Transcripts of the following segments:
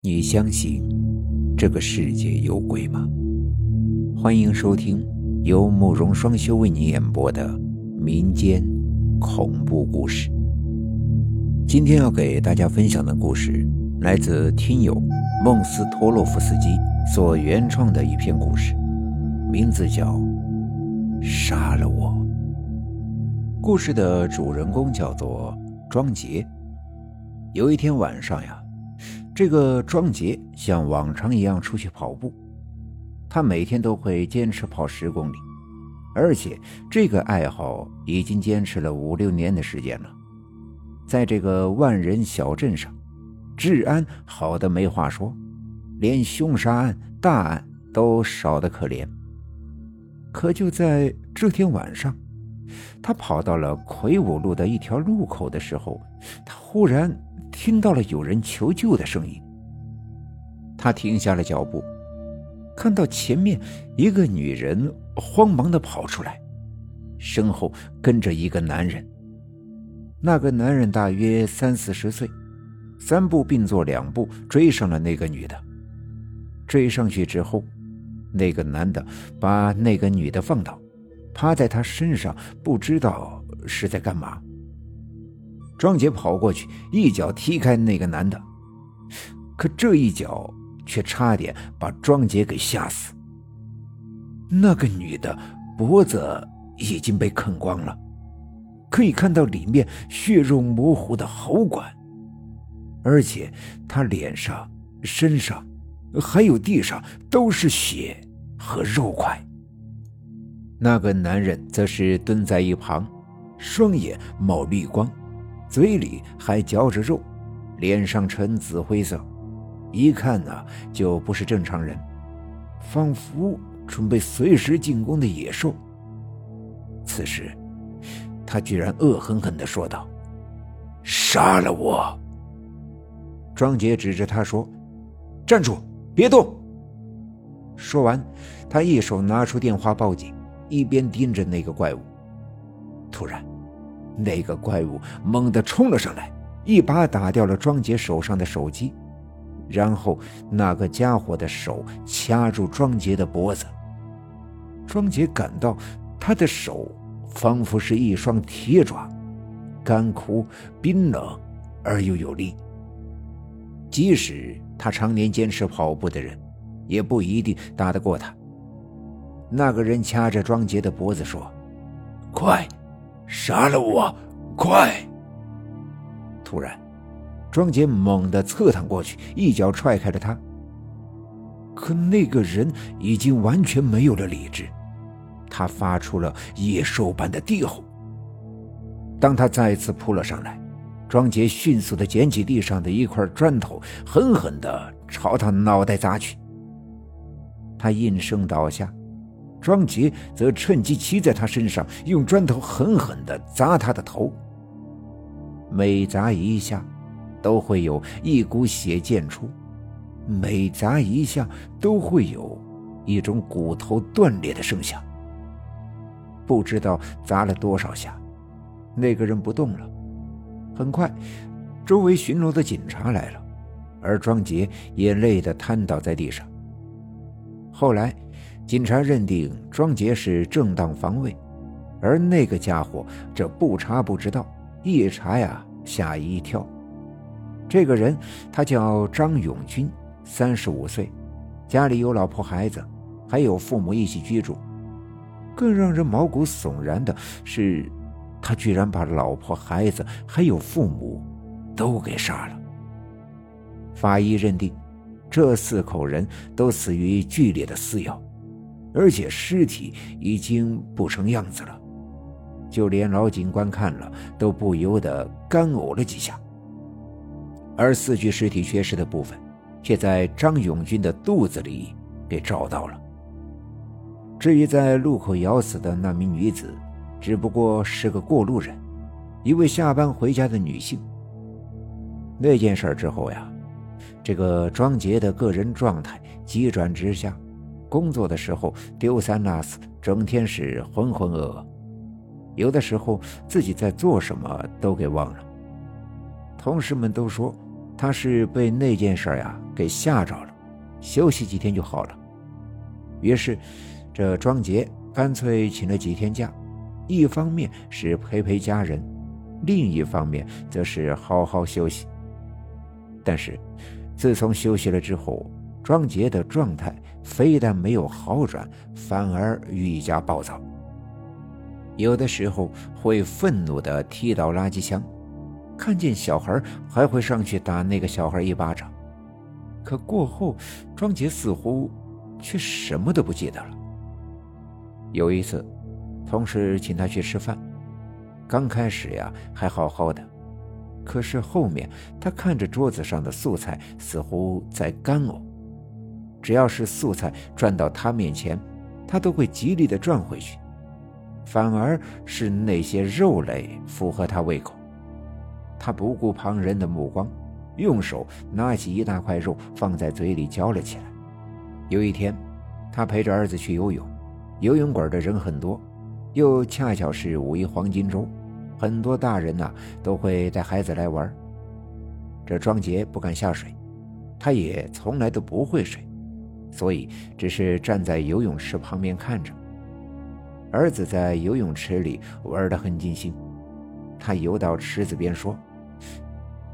你相信这个世界有鬼吗？欢迎收听由慕容双修为你演播的民间恐怖故事。今天要给大家分享的故事来自听友孟斯托洛夫斯基所原创的一篇故事，名字叫《杀了我》。故事的主人公叫做庄杰。有一天晚上呀。这个庄杰像往常一样出去跑步，他每天都会坚持跑十公里，而且这个爱好已经坚持了五六年的时间了。在这个万人小镇上，治安好的没话说，连凶杀案、大案都少得可怜。可就在这天晚上，他跑到了魁梧路的一条路口的时候，他忽然。听到了有人求救的声音，他停下了脚步，看到前面一个女人慌忙的跑出来，身后跟着一个男人。那个男人大约三四十岁，三步并作两步追上了那个女的。追上去之后，那个男的把那个女的放倒，趴在他身上，不知道是在干嘛。庄杰跑过去，一脚踢开那个男的，可这一脚却差点把庄杰给吓死。那个女的脖子已经被啃光了，可以看到里面血肉模糊的喉管，而且她脸上、身上还有地上都是血和肉块。那个男人则是蹲在一旁，双眼冒绿光。嘴里还嚼着肉，脸上呈紫灰色，一看呢就不是正常人，仿佛准备随时进攻的野兽。此时，他居然恶狠狠地说道：“杀了我！”庄杰指着他说：“站住，别动！”说完，他一手拿出电话报警，一边盯着那个怪物。突然。那个怪物猛地冲了上来，一把打掉了庄杰手上的手机，然后那个家伙的手掐住庄杰的脖子。庄杰感到他的手仿佛是一双铁爪，干枯、冰冷而又有力。即使他常年坚持跑步的人，也不一定打得过他。那个人掐着庄杰的脖子说：“快！”杀了我，快！突然，庄杰猛地侧躺过去，一脚踹开了他。可那个人已经完全没有了理智，他发出了野兽般的低吼。当他再次扑了上来，庄杰迅速地捡起地上的一块砖头，狠狠地朝他脑袋砸去。他应声倒下。庄杰则趁机骑在他身上，用砖头狠狠地砸他的头。每砸一下，都会有一股血溅出；每砸一下，都会有一种骨头断裂的声响。不知道砸了多少下，那个人不动了。很快，周围巡逻的警察来了，而庄杰也累得瘫倒在地上。后来。警察认定庄杰是正当防卫，而那个家伙这不查不知道，一查呀吓一跳。这个人他叫张永军，三十五岁，家里有老婆孩子，还有父母一起居住。更让人毛骨悚然的是，他居然把老婆孩子还有父母都给杀了。法医认定，这四口人都死于剧烈的撕咬。而且尸体已经不成样子了，就连老警官看了都不由得干呕了几下。而四具尸体缺失的部分，却在张永军的肚子里给找到了。至于在路口咬死的那名女子，只不过是个过路人，一位下班回家的女性。那件事之后呀，这个庄杰的个人状态急转直下。工作的时候丢三落四，整天是浑浑噩噩，有的时候自己在做什么都给忘了。同事们都说他是被那件事呀给吓着了，休息几天就好了。于是，这庄杰干脆请了几天假，一方面是陪陪家人，另一方面则是好好休息。但是，自从休息了之后，庄杰的状态非但没有好转，反而愈加暴躁。有的时候会愤怒地踢倒垃圾箱，看见小孩还会上去打那个小孩一巴掌。可过后，庄杰似乎却什么都不记得了。有一次，同事请他去吃饭，刚开始呀还好好的，可是后面他看着桌子上的素菜，似乎在干呕。只要是素菜转到他面前，他都会极力的转回去。反而是那些肉类符合他胃口，他不顾旁人的目光，用手拿起一大块肉放在嘴里嚼了起来。有一天，他陪着儿子去游泳，游泳馆的人很多，又恰巧是五一黄金周，很多大人呐都会带孩子来玩。这庄杰不敢下水，他也从来都不会水，所以只是站在游泳池旁边看着。儿子在游泳池里玩得很尽兴，他游到池子边说：“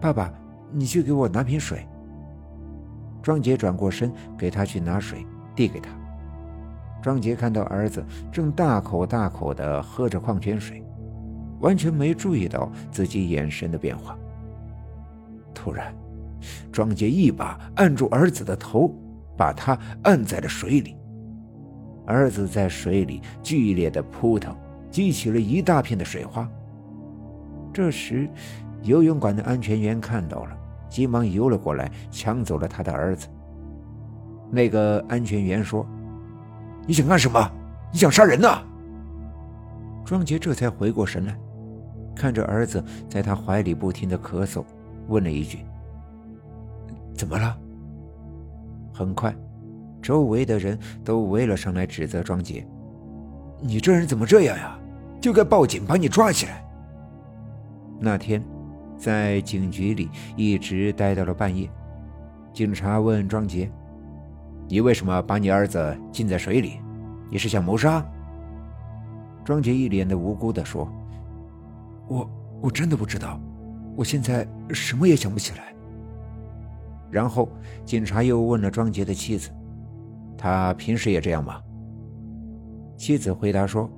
爸爸，你去给我拿瓶水。”庄杰转过身给他去拿水，递给他。庄杰看到儿子正大口大口地喝着矿泉水，完全没注意到自己眼神的变化。突然，庄杰一把按住儿子的头，把他按在了水里。儿子在水里剧烈的扑腾，激起了一大片的水花。这时，游泳馆的安全员看到了，急忙游了过来，抢走了他的儿子。那个安全员说：“你想干什么？你想杀人呐？”庄杰这才回过神来，看着儿子在他怀里不停的咳嗽，问了一句：“怎么了？”很快。周围的人都围了上来，指责庄杰：“你这人怎么这样呀？就该报警，把你抓起来。”那天，在警局里一直待到了半夜。警察问庄杰：“你为什么把你儿子浸在水里？你是想谋杀？”庄杰一脸的无辜地说：“我我真的不知道，我现在什么也想不起来。”然后，警察又问了庄杰的妻子。他平时也这样吗？妻子回答说：“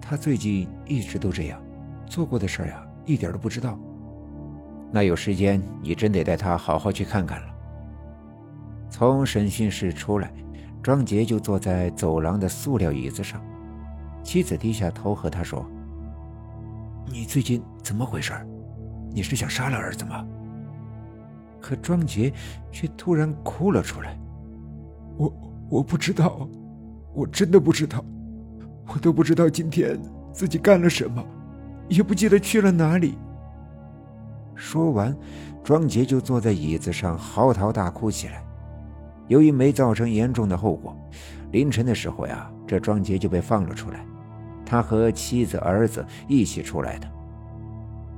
他最近一直都这样，做过的事儿呀，一点都不知道。那有时间你真得带他好好去看看了。”从审讯室出来，庄杰就坐在走廊的塑料椅子上，妻子低下头和他说：“你最近怎么回事？你是想杀了儿子吗？”可庄杰却突然哭了出来。我我不知道，我真的不知道，我都不知道今天自己干了什么，也不记得去了哪里。说完，庄杰就坐在椅子上嚎啕大哭起来。由于没造成严重的后果，凌晨的时候呀，这庄杰就被放了出来，他和妻子、儿子一起出来的。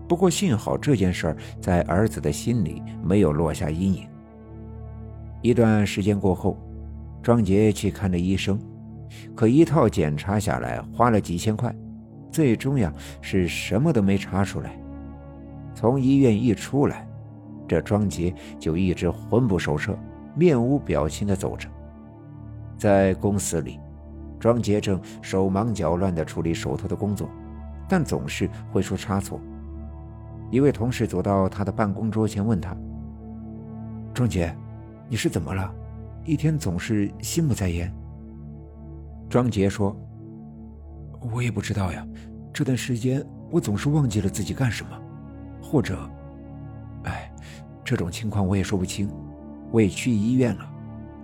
不过幸好这件事在儿子的心里没有落下阴影。一段时间过后。庄杰去看了医生，可一套检查下来花了几千块，最终呀是什么都没查出来。从医院一出来，这庄杰就一直魂不守舍、面无表情地走着。在公司里，庄杰正手忙脚乱地处理手头的工作，但总是会出差错。一位同事走到他的办公桌前，问他：“庄杰，你是怎么了？”一天总是心不在焉。庄杰说：“我也不知道呀，这段时间我总是忘记了自己干什么，或者，哎，这种情况我也说不清。我也去医院了，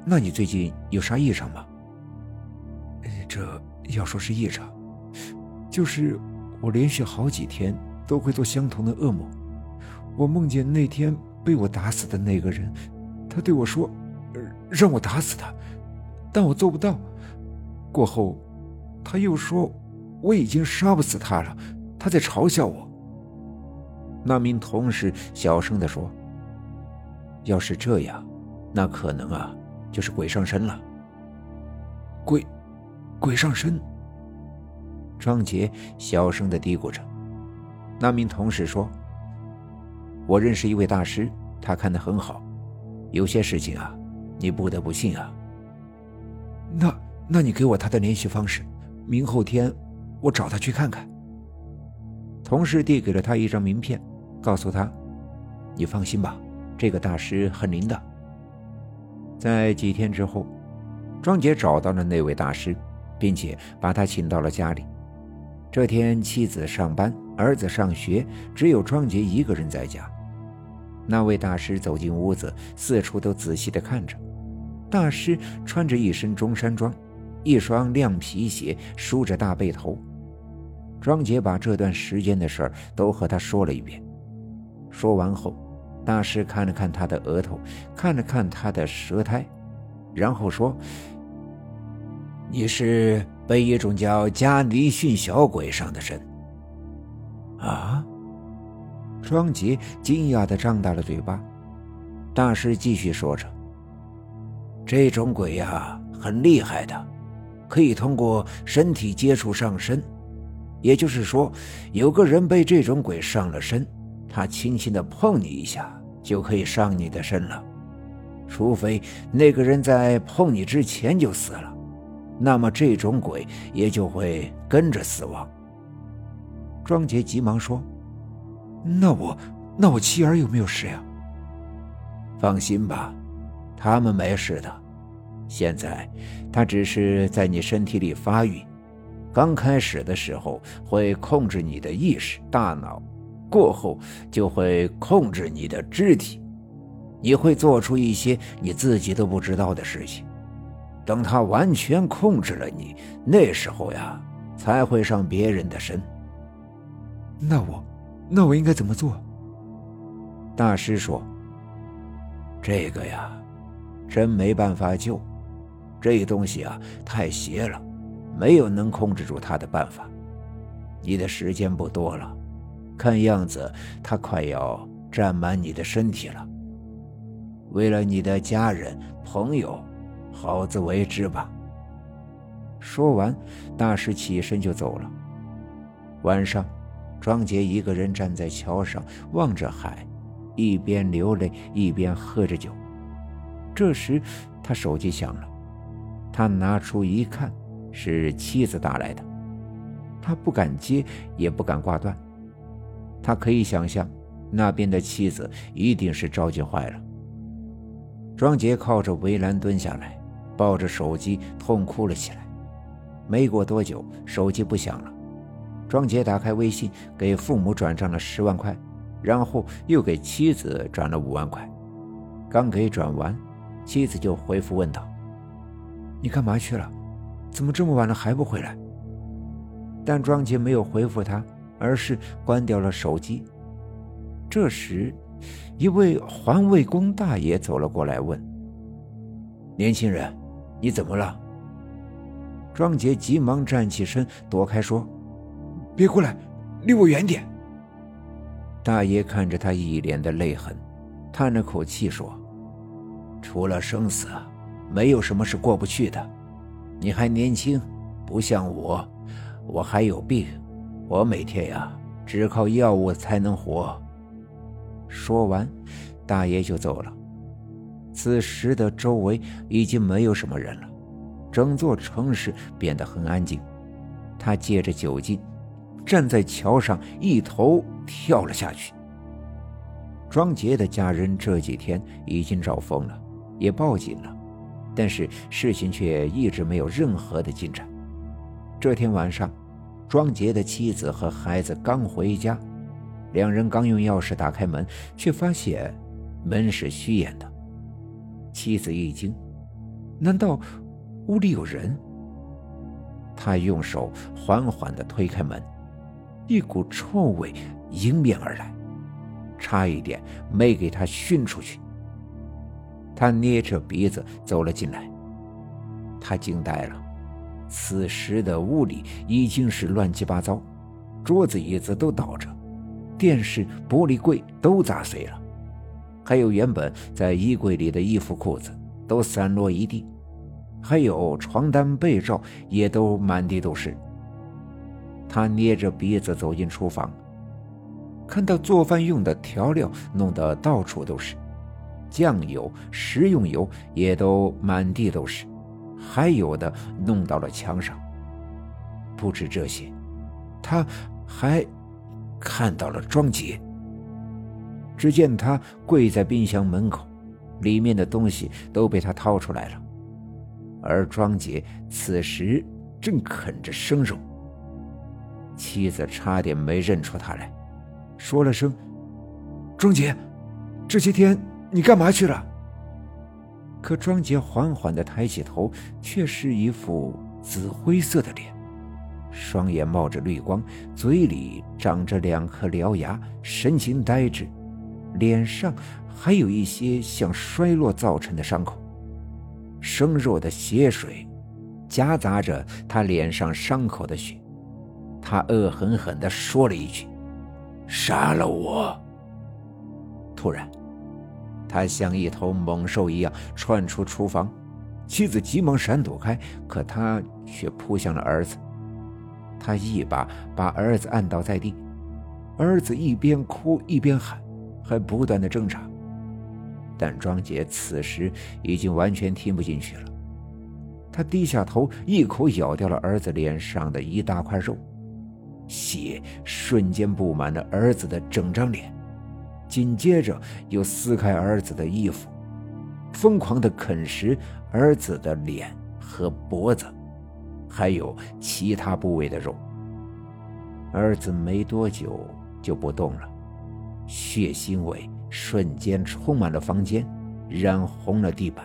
那你最近有啥异常吗？这要说是异常，就是我连续好几天都会做相同的噩梦。我梦见那天被我打死的那个人，他对我说。”让我打死他，但我做不到。过后，他又说我已经杀不死他了，他在嘲笑我。那名同事小声地说：“要是这样，那可能啊，就是鬼上身了。鬼，鬼上身。张杰小声的嘀咕着。那名同事说：“我认识一位大师，他看得很好。有些事情啊，你不得不信啊。”那，那你给我他的联系方式，明后天我找他去看看。同事递给了他一张名片，告诉他：“你放心吧，这个大师很灵的。”在几天之后，庄杰找到了那位大师，并且把他请到了家里。这天，妻子上班，儿子上学，只有庄杰一个人在家。那位大师走进屋子，四处都仔细地看着。大师穿着一身中山装，一双亮皮鞋，梳着大背头。庄杰把这段时间的事儿都和他说了一遍。说完后，大师看了看他的额头，看了看他的舌苔，然后说：“你是？”被一种叫加尼逊小鬼上的身。啊！庄杰惊讶的张大了嘴巴。大师继续说着：“这种鬼呀，很厉害的，可以通过身体接触上身。也就是说，有个人被这种鬼上了身，他轻轻的碰你一下，就可以上你的身了。除非那个人在碰你之前就死了。”那么这种鬼也就会跟着死亡。庄杰急忙说：“那我，那我妻儿有没有事呀？”放心吧，他们没事的。现在他只是在你身体里发育，刚开始的时候会控制你的意识、大脑，过后就会控制你的肢体，你会做出一些你自己都不知道的事情。等他完全控制了你，那时候呀，才会上别人的身。那我，那我应该怎么做？大师说：“这个呀，真没办法救。这东西啊，太邪了，没有能控制住他的办法。你的时间不多了，看样子他快要占满你的身体了。为了你的家人朋友。”好自为之吧。说完，大师起身就走了。晚上，庄杰一个人站在桥上，望着海，一边流泪一边喝着酒。这时，他手机响了，他拿出一看，是妻子打来的。他不敢接，也不敢挂断。他可以想象，那边的妻子一定是着急坏了。庄杰靠着围栏蹲下来。抱着手机痛哭了起来。没过多久，手机不响了。庄杰打开微信，给父母转账了十万块，然后又给妻子转了五万块。刚给转完，妻子就回复问道：“你干嘛去了？怎么这么晚了还不回来？”但庄杰没有回复他，而是关掉了手机。这时，一位环卫工大爷走了过来，问：“年轻人。”你怎么了？庄杰急忙站起身，躲开，说：“别过来，离我远点。”大爷看着他一脸的泪痕，叹了口气说：“除了生死，没有什么是过不去的。你还年轻，不像我，我还有病，我每天呀只靠药物才能活。”说完，大爷就走了。此时的周围已经没有什么人了，整座城市变得很安静。他借着酒劲，站在桥上，一头跳了下去。庄杰的家人这几天已经找疯了，也报警了，但是事情却一直没有任何的进展。这天晚上，庄杰的妻子和孩子刚回家，两人刚用钥匙打开门，却发现门是虚掩的。妻子一惊，难道屋里有人？他用手缓缓地推开门，一股臭味迎面而来，差一点没给他熏出去。他捏着鼻子走了进来，他惊呆了。此时的屋里已经是乱七八糟，桌子椅子都倒着，电视、玻璃柜都砸碎了。还有原本在衣柜里的衣服裤子都散落一地，还有床单被罩也都满地都是。他捏着鼻子走进厨房，看到做饭用的调料弄得到处都是，酱油、食用油也都满地都是，还有的弄到了墙上。不止这些，他还看到了庄杰。只见他跪在冰箱门口，里面的东西都被他掏出来了，而庄杰此时正啃着生肉。妻子差点没认出他来，说了声：“庄杰，这些天你干嘛去了？”可庄杰缓缓地抬起头，却是一副紫灰色的脸，双眼冒着绿光，嘴里长着两颗獠牙，神情呆滞。脸上还有一些像衰落造成的伤口，生肉的血水夹杂着他脸上伤口的血。他恶狠狠地说了一句：“杀了我！”突然，他像一头猛兽一样窜出厨房，妻子急忙闪躲开，可他却扑向了儿子。他一把把儿子按倒在地，儿子一边哭一边喊。还不断的挣扎，但庄杰此时已经完全听不进去了。他低下头，一口咬掉了儿子脸上的一大块肉，血瞬间布满了儿子的整张脸，紧接着又撕开儿子的衣服，疯狂的啃食儿子的脸和脖子，还有其他部位的肉。儿子没多久就不动了。血腥味瞬间充满了房间，染红了地板。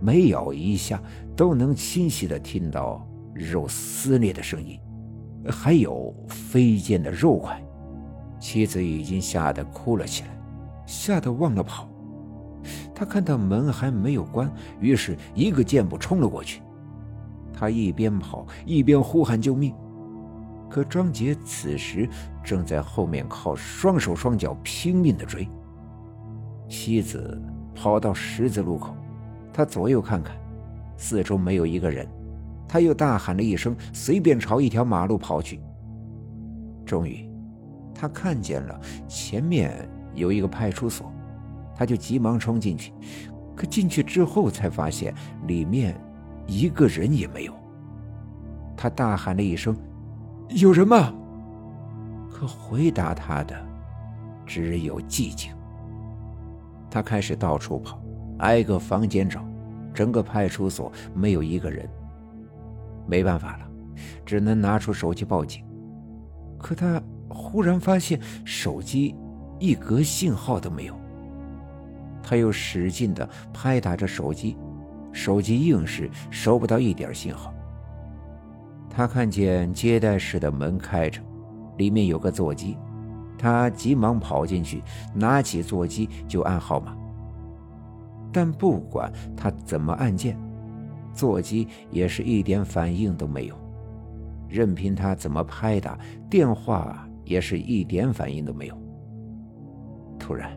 每咬一下，都能清晰的听到肉撕裂的声音，还有飞溅的肉块。妻子已经吓得哭了起来，吓得忘了跑。他看到门还没有关，于是一个箭步冲了过去。他一边跑一边呼喊救命。可庄杰此时正在后面靠双手双脚拼命的追。妻子跑到十字路口，他左右看看，四周没有一个人，他又大喊了一声，随便朝一条马路跑去。终于，他看见了前面有一个派出所，他就急忙冲进去。可进去之后才发现里面一个人也没有。他大喊了一声。有人吗？可回答他的只有寂静。他开始到处跑，挨个房间找，整个派出所没有一个人。没办法了，只能拿出手机报警。可他忽然发现手机一格信号都没有。他又使劲的拍打着手机，手机硬是收不到一点信号。他看见接待室的门开着，里面有个座机，他急忙跑进去，拿起座机就按号码。但不管他怎么按键，座机也是一点反应都没有；任凭他怎么拍打电话，也是一点反应都没有。突然，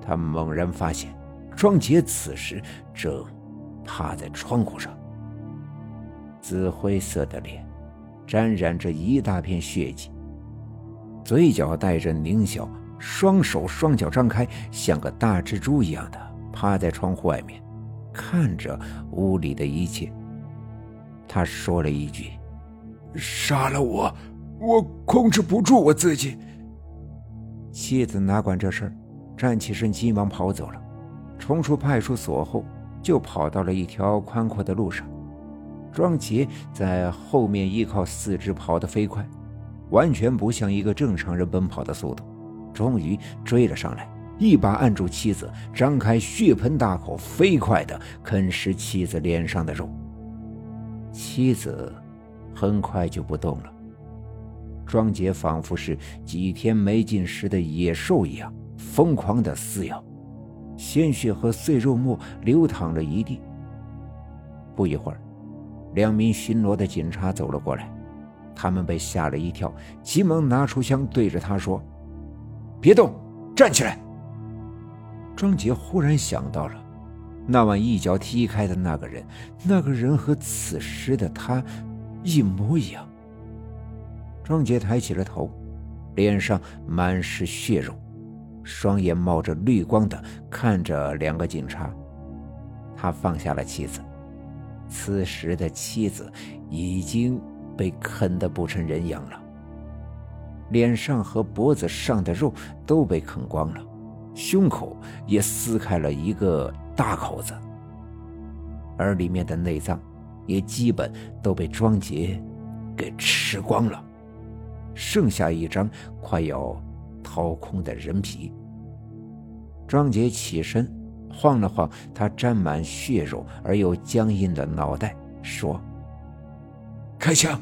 他猛然发现，庄杰此时正趴在窗户上。紫灰色的脸，沾染着一大片血迹，嘴角带着狞笑，双手双脚张开，像个大蜘蛛一样的趴在窗户外面，看着屋里的一切。他说了一句：“杀了我，我控制不住我自己。”妻子哪管这事儿，站起身急忙跑走了，冲出派出所后，就跑到了一条宽阔的路上。庄杰在后面依靠四肢跑得飞快，完全不像一个正常人奔跑的速度。终于追了上来，一把按住妻子，张开血盆大口，飞快地啃食妻子脸上的肉。妻子很快就不动了。庄杰仿佛是几天没进食的野兽一样，疯狂地撕咬，鲜血和碎肉末流淌了一地。不一会儿。两名巡逻的警察走了过来，他们被吓了一跳，急忙拿出枪对着他说：“别动，站起来！”庄杰忽然想到了那晚一脚踢开的那个人，那个人和此时的他一模一样。庄杰抬起了头，脸上满是血肉，双眼冒着绿光的看着两个警察。他放下了妻子，此时的妻子已经被啃得不成人样了，脸上和脖子上的肉都被啃光了。胸口也撕开了一个大口子，而里面的内脏也基本都被庄杰给吃光了，剩下一张快要掏空的人皮。庄杰起身，晃了晃他沾满血肉而又僵硬的脑袋，说：“开枪，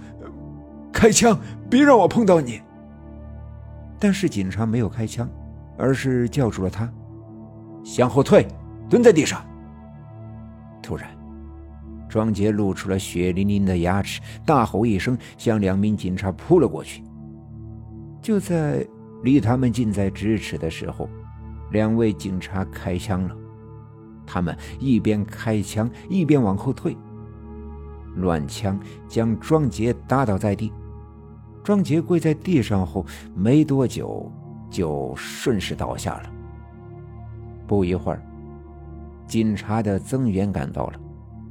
开枪，别让我碰到你。”但是警察没有开枪。而是叫住了他，向后退，蹲在地上。突然，庄杰露出了血淋淋的牙齿，大吼一声，向两名警察扑了过去。就在离他们近在咫尺的时候，两位警察开枪了。他们一边开枪，一边往后退，乱枪将庄杰打倒在地。庄杰跪在地上后，没多久。就顺势倒下了。不一会儿，警察的增援赶到了，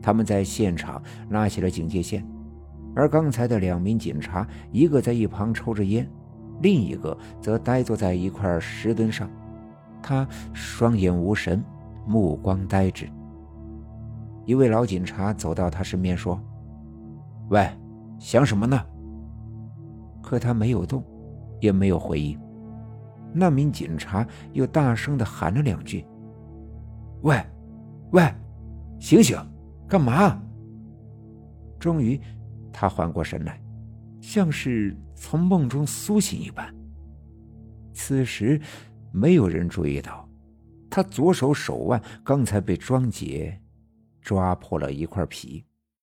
他们在现场拉起了警戒线，而刚才的两名警察，一个在一旁抽着烟，另一个则呆坐在一块石墩上，他双眼无神，目光呆滞。一位老警察走到他身边说：“喂，想什么呢？”可他没有动，也没有回应。那名警察又大声的喊了两句：“喂，喂，醒醒，干嘛？”终于，他缓过神来，像是从梦中苏醒一般。此时，没有人注意到，他左手手腕刚才被庄杰抓破了一块皮。